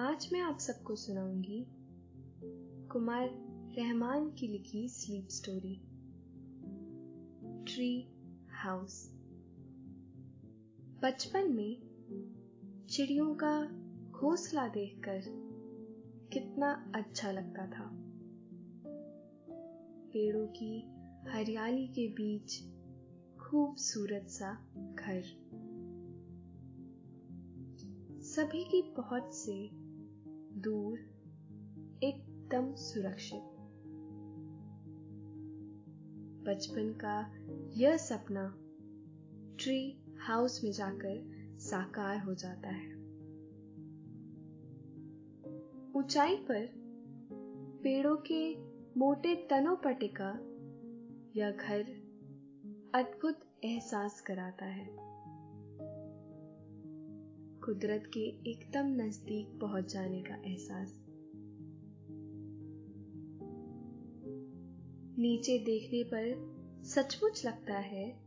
आज मैं आप सबको सुनाऊँगी कुमार रहमान की लिखी स्लीप स्टोरी ट्री हाउस बचपन में चिड़ियों का घोंसला देखकर कितना अच्छा लगता था। पेड़ों की हरियाली के बीच खूबसूरत सा घर। सभी की पहुँच से दूर, एकदम सुरक्षित। बचपन का यह सपना ट्री हाउस में जाकर साकार हो जाता है। ऊंचाई पर पेड़ों के मोटे तनों पर टिका यह घर अद्भुत एहसास कराता है। कुदरत के एकदम नज़दीक पहुँच जाने का एहसास। नीचे देखने पर सचमुच लगता है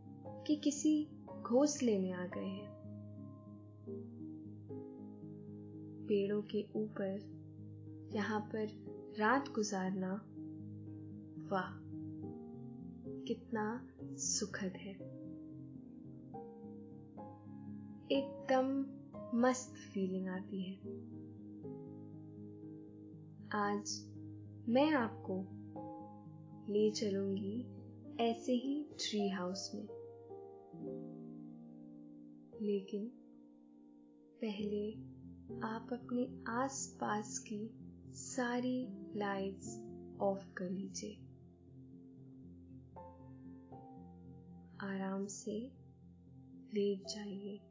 कि किसी घोंसले में आ गए हैं। पेड़ों के ऊपर यहाँ पर रात गुजारना, वाह, कितना सुखद है। एकदम मस्त फीलिंग आती है। आज मैं आपको ले चलूँगी ऐसे ही ट्री हाउस में। लेकिन पहले आप अपने आसपास की सारी लाइट्स ऑफ़ कर लीजिए। आराम से लेट जाइए।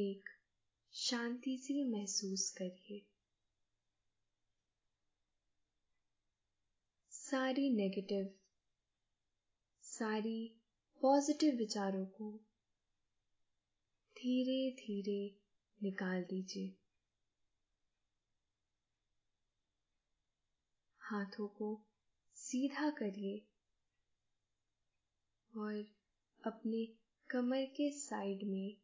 एक शांति सी महसूस करिए। सारी नेगेटिव सारी पॉजिटिव विचारों को धीरे धीरे निकाल दीजिए। हाथों को सीधा करिए और अपने कमर के साइड में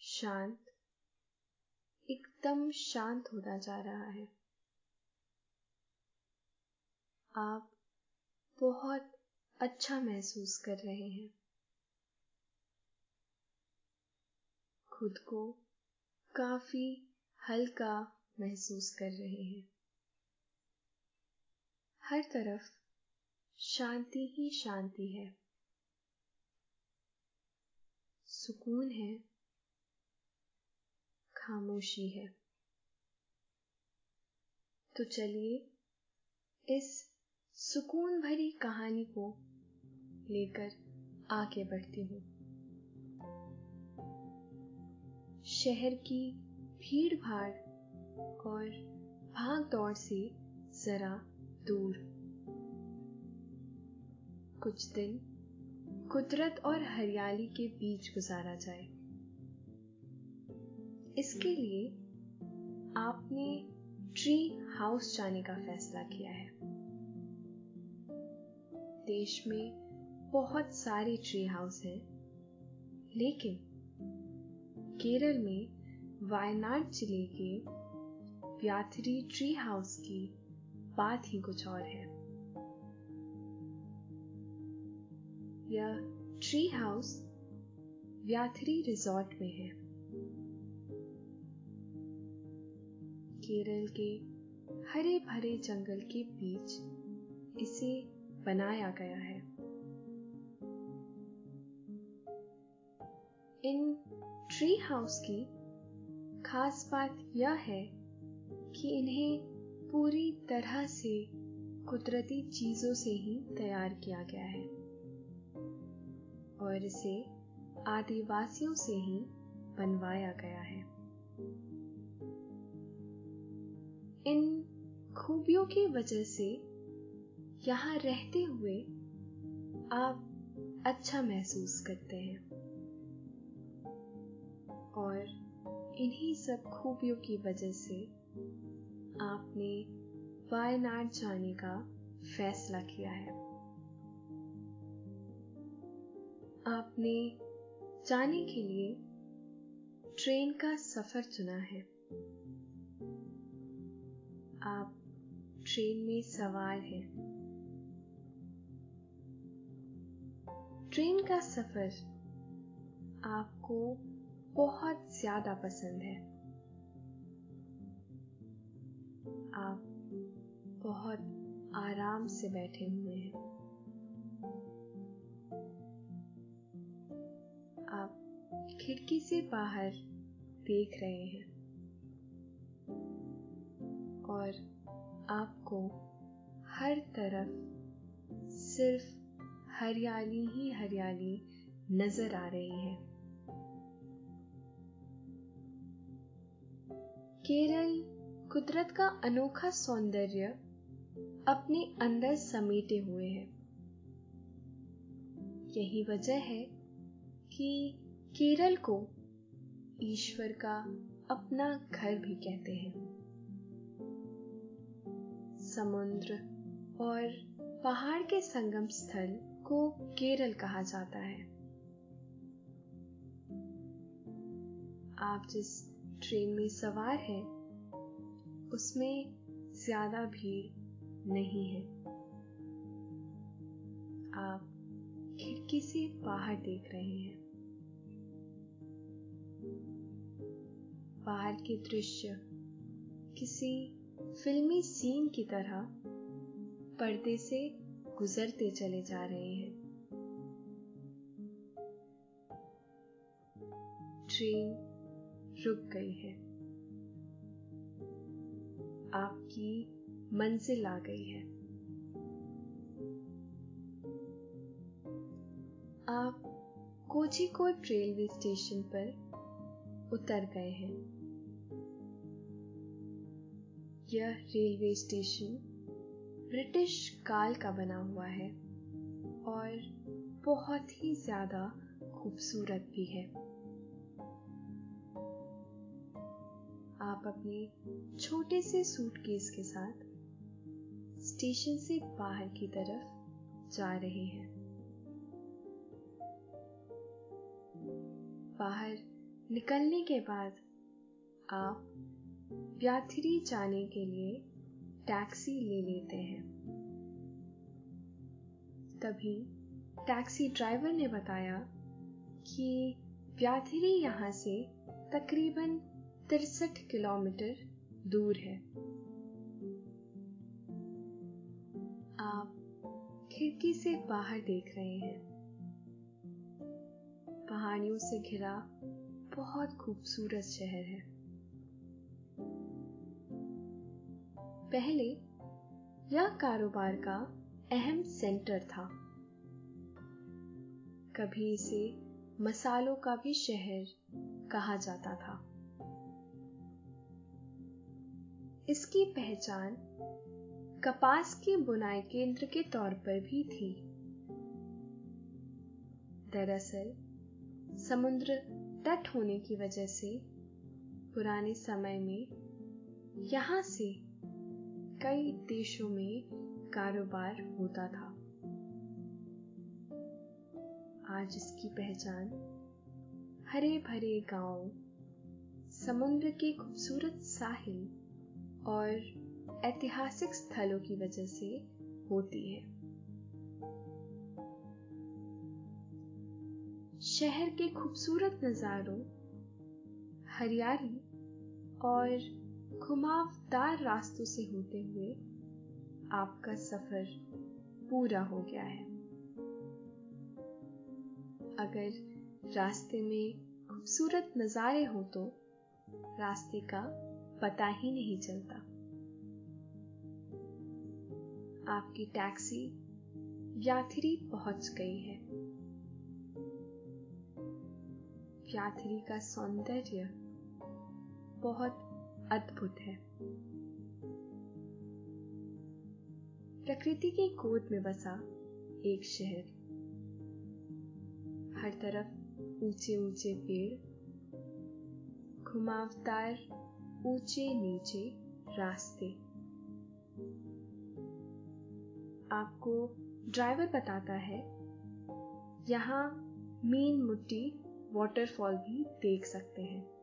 शांत, एकदम शांत होता जा रहा है। आप बहुत अच्छा महसूस कर रहे हैं। खुद को काफ़ी हल्का महसूस कर रहे हैं। हर तरफ़ शांति ही शांति है। सुकून है। खामोशी है। तो चलिए इस सुकून भरी कहानी को लेकर आगे बढ़ती हूँ। शहर की भीड़ भाड़ और भाग दौड़ से जरा दूर। कुछ दिन कुदरत और हरियाली के बीच गुजारा जाए। इसके लिए आपने ट्री हाउस जाने का फैसला किया है। देश में बहुत सारे ट्री हाउस हैं, लेकिन केरल में वायनाड ज़िले के व्याथरी ट्री हाउस की बात ही कुछ और है। यह ट्री हाउस व्याथरी रिजॉर्ट में है। केरल के हरे भरे जंगल के बीच इसे बनाया गया है। इन ट्री हाउस की खास बात यह है कि इन्हें पूरी तरह से कुदरती चीज़ों से ही तैयार किया गया है और इसे आदिवासियों से ही बनवाया गया है। इन खूबियों की वजह से यहाँ रहते हुए आप अच्छा महसूस करते हैं। और इन्हीं सब खूबियों की वजह से आपने वायनाड जाने का फैसला किया है। आपने जाने के लिए ट्रेन का सफ़र चुना है। आप ट्रेन में सवार हैं। ट्रेन का सफ़र आपको बहुत ज़्यादा पसंद है। आप बहुत आराम से बैठे हुए हैं। आप खिड़की से बाहर देख रहे हैं। और आपको हर तरफ़ सिर्फ़ हरियाली ही हरियाली नज़र आ रही है। केरल कुदरत का अनोखा सौंदर्य अपने अंदर समेटे हुए है। यही वजह है कि केरल को ईश्वर का अपना घर भी कहते हैं। समुद्र और पहाड़ के संगम स्थल को केरल कहा जाता है। आप जिस ट्रेन में सवार हैं, उसमें ज़्यादा भीड़ नहीं है। आप खिड़की से बाहर देख रहे हैं। बाहर के दृश्य किसी फिल्मी सीन की तरह पर्दे से गुजरते चले जा रहे हैं। ट्रेन रुक गई है। आपकी मंजिल आ गई है। आप कोझिकोड रेलवे स्टेशन पर उतर गए हैं। यह रेलवे स्टेशन ब्रिटिश काल का बना हुआ है और बहुत ही ज़्यादा खूबसूरत भी है। आप अपने छोटे से सूटकेस के साथ स्टेशन से बाहर की तरफ़ जा रहे हैं। बाहर निकलने के बाद आप व्याथिरी जाने के लिए टैक्सी ले लेते हैं। तभी टैक्सी ड्राइवर ने बताया कि व्याथिरी यहाँ से तकरीबन तिरसठ किलोमीटर दूर है। आप खिड़की से बाहर देख रहे हैं। पहाड़ियों से घिरा बहुत खूबसूरत शहर है। पहले, यह कारोबार का अहम सेंटर था। कभी इसे मसालों का भी शहर कहा जाता था। इसकी पहचान कपास की बुनाई केंद्र के तौर पर भी थी। दरअसल, समुद्र तट होने की वजह से पुराने समय में यहाँ से कई देशों में कारोबार होता था। आज इसकी पहचान हरे भरे गाँव, समुद्र के खूबसूरत साहिल और ऐतिहासिक स्थलों की वजह से होती है। शहर के खूबसूरत नजारों, हरियाली और घुमावदार रास्तों से होते हुए आपका सफ़र पूरा हो गया है। अगर रास्ते में खूबसूरत नजारे हो तो रास्ते का पता ही नहीं चलता। आपकी टैक्सी यात्री पहुँच गई है। यात्री का सौंदर्य बहुत अद्भुत है। प्रकृति की गोद में बसा एक शहर। हर तरफ़ ऊँचे ऊँचे पेड़, घुमावदार ऊँचे नीचे रास्ते। आपको ड्राइवर बताता है, यहाँ मीन मुट्टी वाटरफॉल भी देख सकते हैं।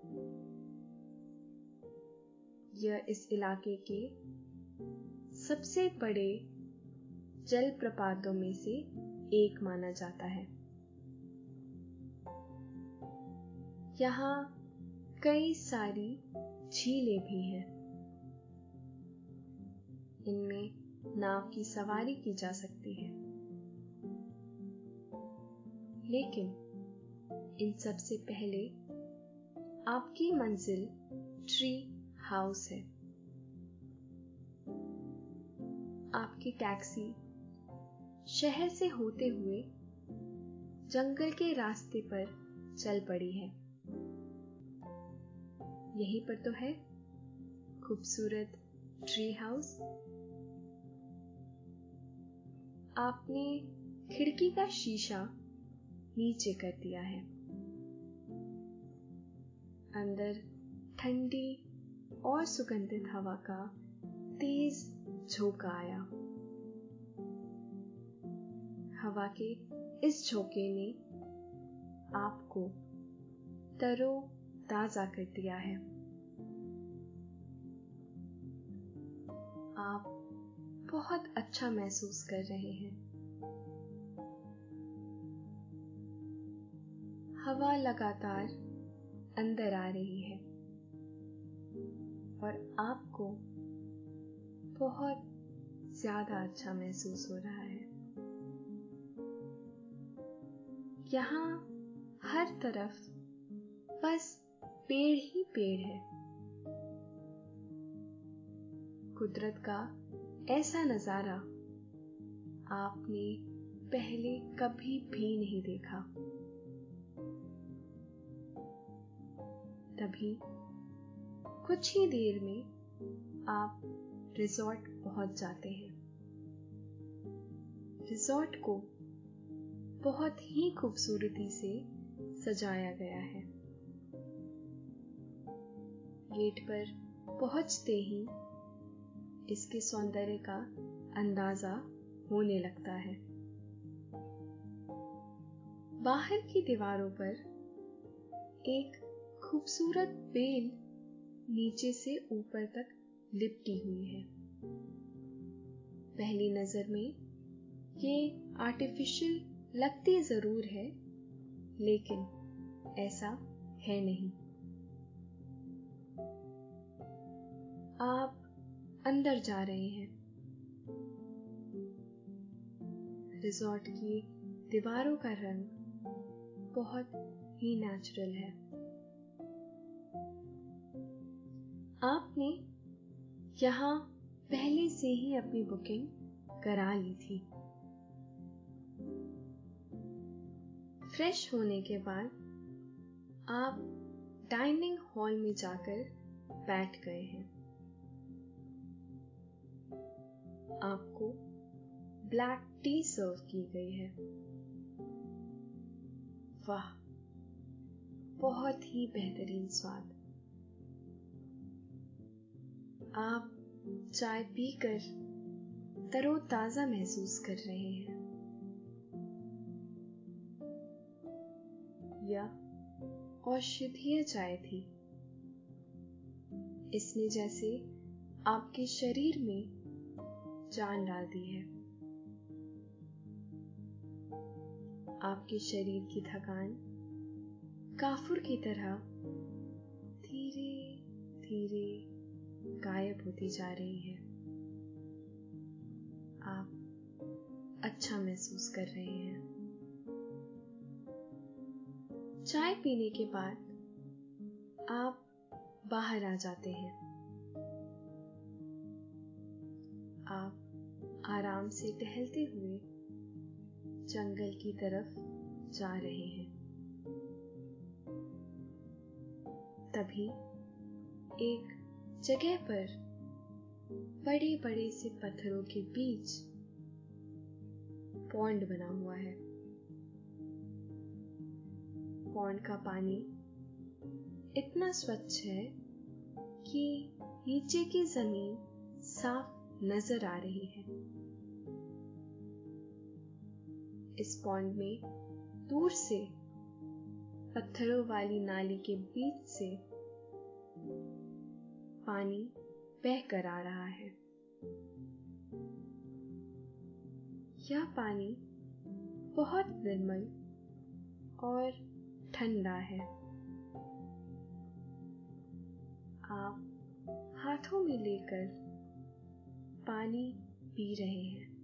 यह इस इलाके के सबसे बड़े जलप्रपातों में से एक माना जाता है। यहाँ कई सारी झीलें भी हैं। इनमें नाव की सवारी की जा सकती है। लेकिन इन सबसे पहले आपकी मंजिल ट्री हाउस है। आपकी टैक्सी शहर से होते हुए जंगल के रास्ते पर चल पड़ी है। यहीं पर तो है खूबसूरत ट्री हाउस आपने खिड़की का शीशा नीचे कर दिया है। अंदर ठंडी और सुगंधित हवा का तेज झोंका आया। हवा के इस झोंके ने आपको तरो ताज़ा कर दिया है। आप बहुत अच्छा महसूस कर रहे हैं। हवा लगातार अंदर आ रही है। और आपको बहुत ज़्यादा अच्छा महसूस हो रहा है। यहाँ हर तरफ़ बस पेड़ ही पेड़ है। कुदरत का ऐसा नज़ारा आपने पहले कभी भी नहीं देखा। तभी कुछ ही देर में आप रिजॉर्ट पहुँच जाते हैं। रिजॉर्ट को बहुत ही खूबसूरती से सजाया गया है। गेट पर पहुँचते ही इसके सौंदर्य का अंदाज़ा होने लगता है। बाहर की दीवारों पर एक खूबसूरत बेल नीचे से ऊपर तक लिपटी हुई है। पहली नज़र में ये आर्टिफिशियल लगती ज़रूर है, लेकिन ऐसा है नहीं। आप अंदर जा रहे हैं। रिजॉर्ट की दीवारों का रंग बहुत ही नेचुरल है। आपने यहाँ पहले से ही अपनी बुकिंग करा ली थी। फ्रेश होने के बाद आप डाइनिंग हॉल में जाकर बैठ गए हैं। आपको ब्लैक टी सर्व की गई है। वाह, बहुत ही बेहतरीन स्वाद। आप चाय पीकर तरोताजा महसूस कर रहे हैं। यह औषधीय चाय थी। इसने जैसे आपके शरीर में जान डाल दी है। आपके शरीर की थकान काफुर की तरह धीरे धीरे गायब होती जा रही है। आप अच्छा महसूस कर रहे हैं। चाय पीने के बाद आप बाहर आ जाते हैं। आप आराम से टहलते हुए जंगल की तरफ़ जा रहे हैं। तभी एक जगह पर बड़े बड़े से पत्थरों के बीच पौंड बना हुआ है। पौंड का पानी इतना स्वच्छ है कि नीचे की ज़मीन साफ़ नज़र आ रही है। इस पौंड में दूर से पत्थरों वाली नाली के बीच से पानी बह कर आ रहा है। यह पानी बहुत निर्मल और ठंडा है। आप हाथों में लेकर पानी पी रहे हैं।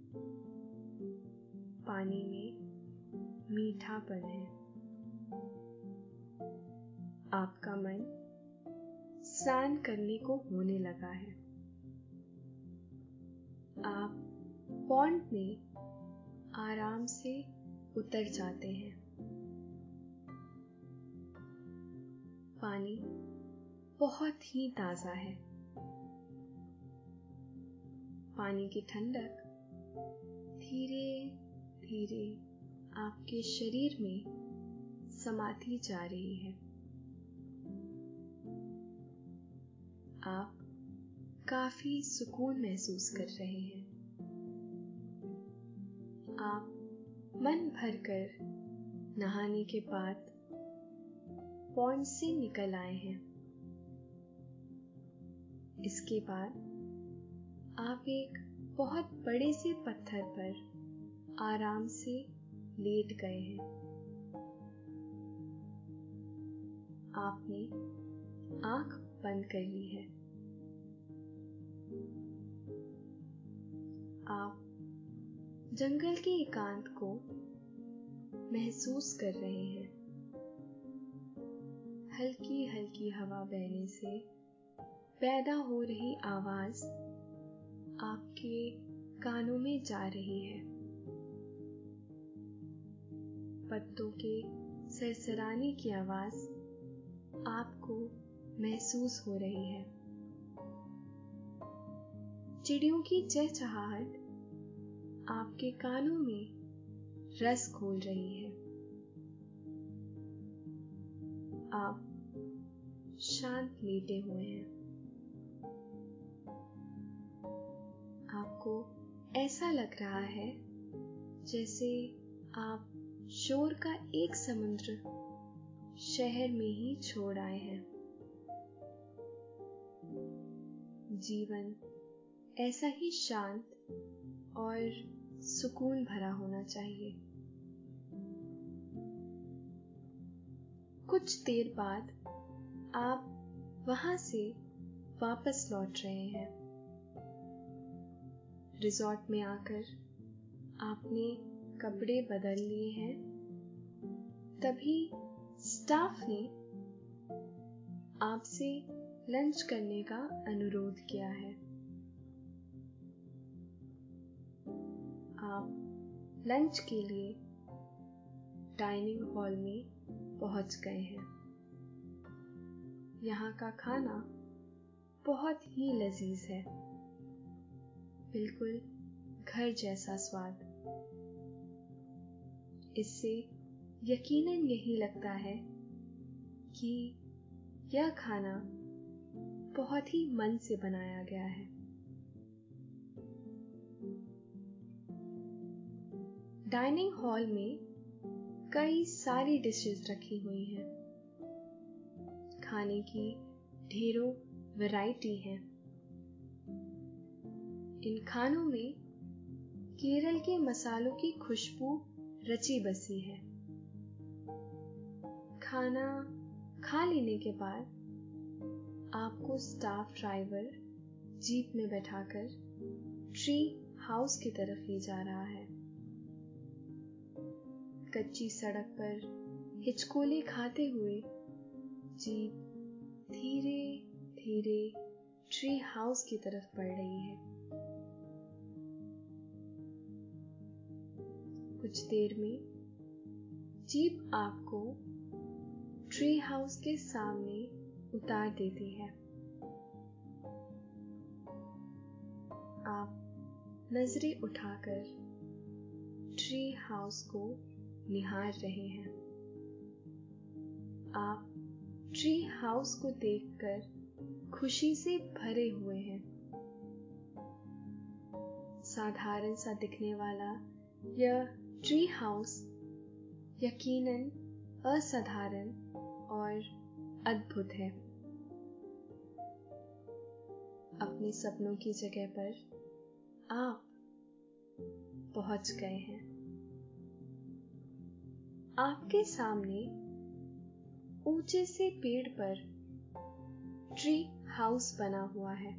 पानी में मीठापन है। आपका मन स्नान करने को होने लगा है। आप पॉन्ड में आराम से उतर जाते हैं। पानी बहुत ही ताज़ा है। पानी की ठंडक धीरे धीरे आपके शरीर में समाती जा रही है। आप काफ़ी सुकून महसूस कर रहे हैं। आप मन भरकर नहाने के बाद पॉइंट से निकल आए हैं। इसके बाद आप एक बहुत बड़े से पत्थर पर आराम से लेट गए हैं। आपने आँख बंद कर ली है। आप जंगल के एकांत को महसूस कर रहे हैं। हल्की हल्की हवा बहने से पैदा हो रही आवाज़ आपके कानों में जा रही है। पत्तों के सरसराने की आवाज़ आपको महसूस हो रही है। चिड़ियों की चहचहाहट आपके कानों में रस खोल रही है। आप शांत लेटे हुए हैं। आपको ऐसा लग रहा है जैसे आप शोर का एक समुद्र शहर में ही छोड़ आए हैं। जीवन ऐसा ही शांत और सुकून भरा होना चाहिए। कुछ देर बाद आप वहाँ से वापस लौट रहे हैं। रिजॉर्ट में आकर आपने कपड़े बदल लिए हैं। तभी स्टाफ ने आपसे लंच करने का अनुरोध किया है। आप लंच के लिए डाइनिंग हॉल में पहुँच गए हैं। यहाँ का खाना बहुत ही लजीज है। बिल्कुल घर जैसा स्वाद। इससे यकीनन यही लगता है कि यह खाना बहुत ही मन से बनाया गया है। डाइनिंग हॉल में कई सारी डिशेस रखी हुई हैं। खाने की ढेरों वैरायटी है। इन खानों में केरल के मसालों की खुशबू रची बसी है। खाना खा लेने के बाद आपको स्टाफ ड्राइवर जीप में बैठाकर ट्री हाउस की तरफ़ ले जा रहा है। कच्ची सड़क पर हिचकोले खाते हुए जीप धीरे धीरे ट्री हाउस की तरफ़ बढ़ रही है। कुछ देर में जीप आपको ट्री हाउस के सामने उतार देती है। आप नज़रें उठाकर ट्री हाउस को निहार रहे हैं। आप ट्री हाउस को देखकर खुशी से भरे हुए हैं। साधारण सा दिखने वाला यह ट्री हाउस यकीनन असाधारण और अद्भुत है। अपने सपनों की जगह पर आप पहुँच गए हैं। आपके सामने ऊँचे से पेड़ पर ट्री हाउस बना हुआ है।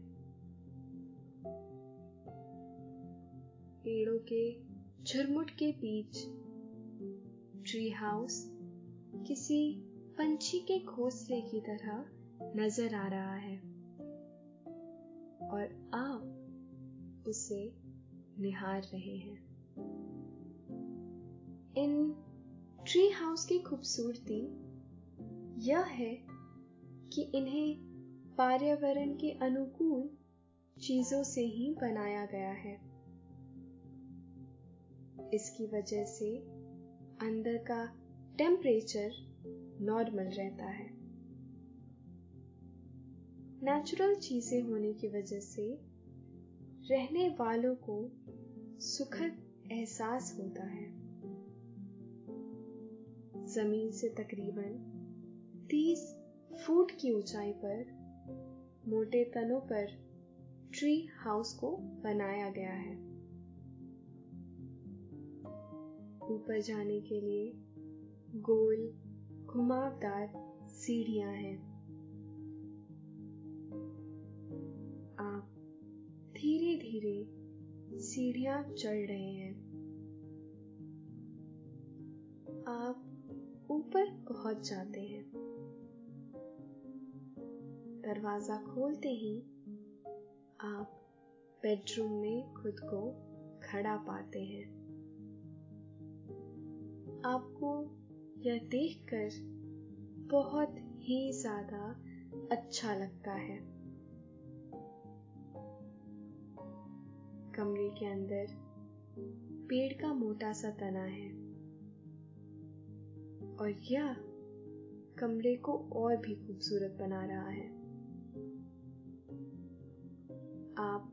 पेड़ों के झुरमुट के बीच ट्री हाउस किसी पंछी के घोंसले की तरह नज़र आ रहा है। और आप उसे निहार रहे हैं। इन ट्री हाउस की खूबसूरती यह है कि इन्हें पर्यावरण के अनुकूल चीज़ों से ही बनाया गया है। इसकी वजह से अंदर का टेम्परेचर नॉर्मल रहता है। नेचुरल चीज़ें होने की वजह से रहने वालों को सुखद एहसास होता है। ज़मीन से तकरीबन 30 फुट की ऊंचाई पर मोटे तनों पर ट्री हाउस को बनाया गया है। ऊपर जाने के लिए गोल घुमावदार सीढ़ियाँ हैं। आप धीरे धीरे सीढ़ियाँ चढ़ रहे हैं। आप ऊपर पहुँच जाते हैं। दरवाज़ा खोलते ही आप बेडरूम में खुद को खड़ा पाते हैं। आपको यह देखकर बहुत ही ज़्यादा अच्छा लगता है। कमरे के अंदर पेड़ का मोटा सा तना है और यह कमरे को और भी खूबसूरत बना रहा है। आप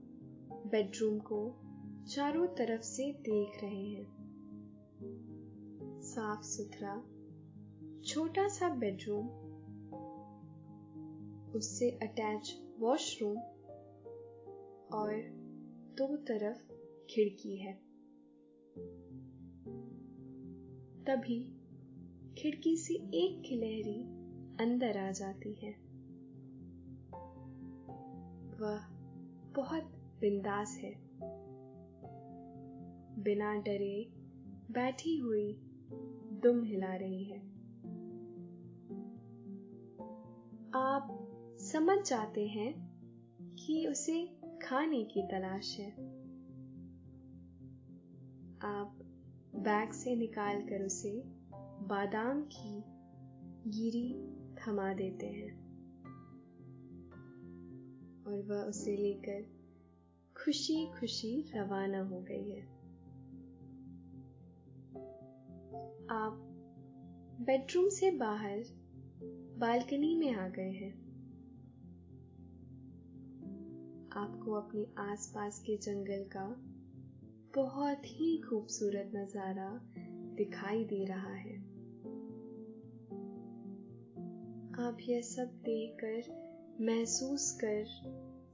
बेडरूम को चारों तरफ़ से देख रहे हैं। साफ़ सुथरा छोटा सा बेडरूम, उससे अटैच वॉशरूम और दो तरफ़ खिड़की है। तभी खिड़की से एक खिलहरी अंदर आ जाती है। वह बहुत बिंदास है। बिना डरे बैठी हुई दुम हिला रही है। आप समझ जाते हैं कि उसे खाने की तलाश है। आप बैग से निकालकर उसे बादाम की गिरी थमा देते हैं और वह उसे लेकर खुशी खुशी रवाना हो गई है। आप बेडरूम से बाहर बालकनी में आ गए हैं। आपको अपने आसपास के जंगल का बहुत ही खूबसूरत नज़ारा दिखाई दे रहा है। आप यह सब देखकर महसूस कर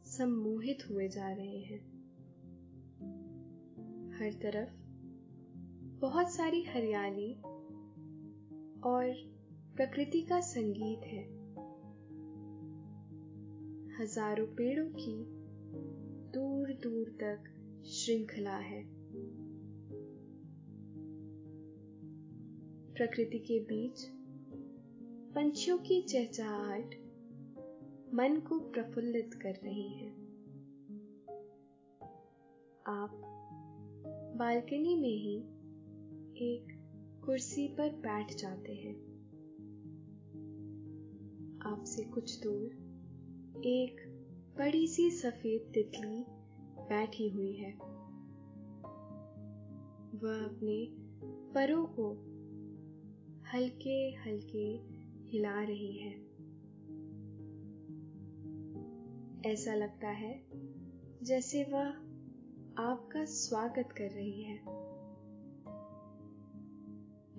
सम्मोहित हुए जा रहे हैं। हर तरफ़ बहुत सारी हरियाली और प्रकृति का संगीत है। हज़ारों पेड़ों की दूर दूर तक श्रृंखला है। प्रकृति के बीच पंछियों की चहचहाहट मन को प्रफुल्लित कर रही है। आप बालकनी में ही एक कुर्सी पर बैठ जाते हैं। आपसे कुछ दूर एक बड़ी सी सफ़ेद तितली बैठी हुई है। वह अपने परों को हल्के हल्के हिला रही है। ऐसा लगता है जैसे वह आपका स्वागत कर रही है।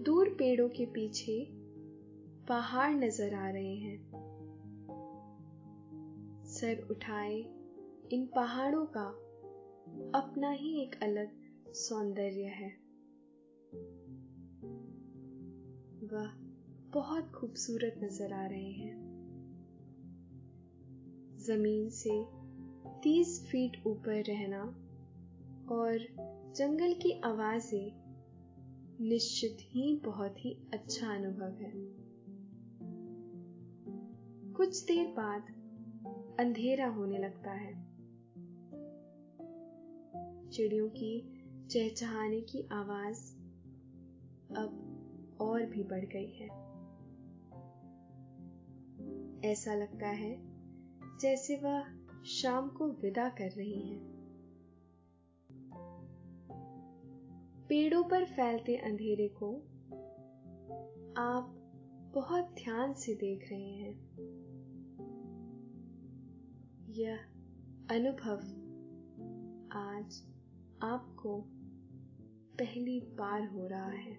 दूर पेड़ों के पीछे पहाड़ नज़र आ रहे हैं। सर उठाए इन पहाड़ों का अपना ही एक अलग सौंदर्य है। वह बहुत खूबसूरत नज़र आ रहे हैं। ज़मीन से तीस फीट ऊपर रहना और जंगल की आवाज़ें निश्चित ही बहुत ही अच्छा अनुभव है। कुछ देर बाद अंधेरा होने लगता है। चिड़ियों की चहचहाने की आवाज़ अब और भी बढ़ गई है। ऐसा लगता है जैसे वह शाम को विदा कर रही हैं। पेड़ों पर फैलते अंधेरे को आप बहुत ध्यान से देख रहे हैं। यह अनुभव। आज आपको पहली बार हो रहा है।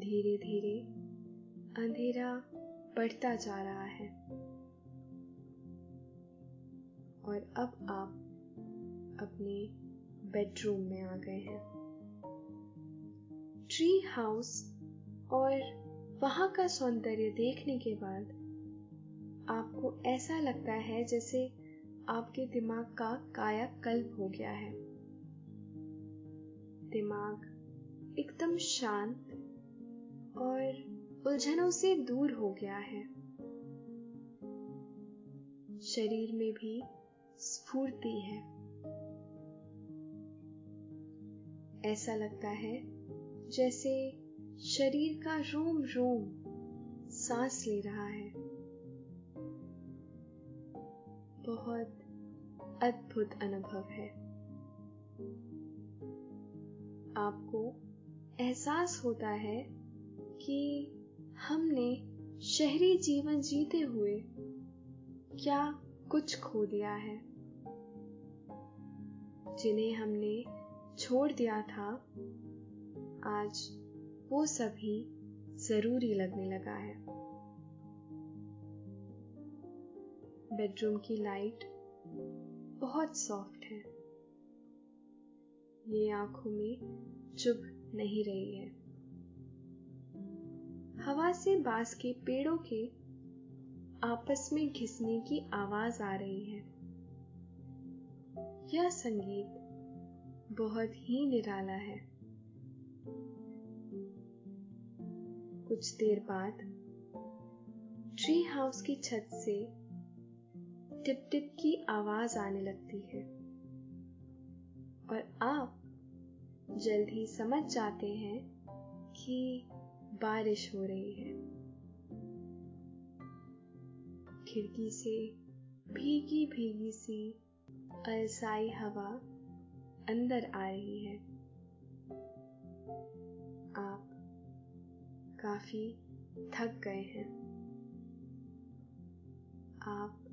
धीरे धीरे अंधेरा बढ़ता जा रहा है। और अब आप अपने बेडरूम में आ गए हैं। ट्री हाउस और वहाँ का सौंदर्य देखने के बाद आपको ऐसा लगता है जैसे आपके दिमाग का कायाकल्प हो गया है। दिमाग एकदम शांत और उलझनों से दूर हो गया है। शरीर में भी स्फूर्ति है। ऐसा लगता है जैसे शरीर का रोम रोम सांस ले रहा है। बहुत अद्भुत अनुभव है। आपको एहसास होता है कि हमने शहरी जीवन जीते हुए क्या कुछ खो दिया है। जिन्हें हमने छोड़ दिया था, आज वो सभी ज़रूरी लगने लगा है। बेडरूम की लाइट बहुत सॉफ्ट है। ये आँखों में चुभ नहीं रही है। हवा से बाँस के पेड़ों के आपस में घिसने की आवाज़ आ रही है। यह संगीत बहुत ही निराला है। कुछ देर बाद ट्री हाउस की छत से टिप टिप की आवाज़ आने लगती है। और आप जल्द ही समझ जाते हैं कि बारिश हो रही है। खिड़की से भीगी भीगी सी अलसाई हवा अंदर आ रही है। काफ़ी थक गए हैं। आप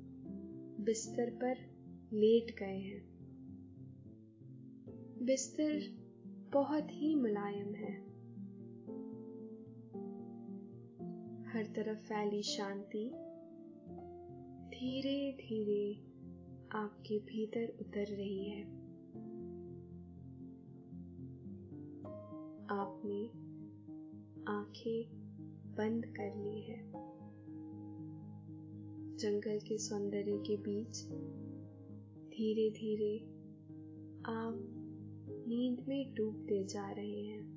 बिस्तर पर लेट गए हैं। बिस्तर बहुत ही मुलायम है। हर तरफ़ फैली शांति। धीरे धीरे आपके भीतर उतर रही है। आपने आँखें बंद कर ली है। जंगल के सौंदर्य के बीच धीरे धीरे आप नींद में डूबते जा रहे हैं।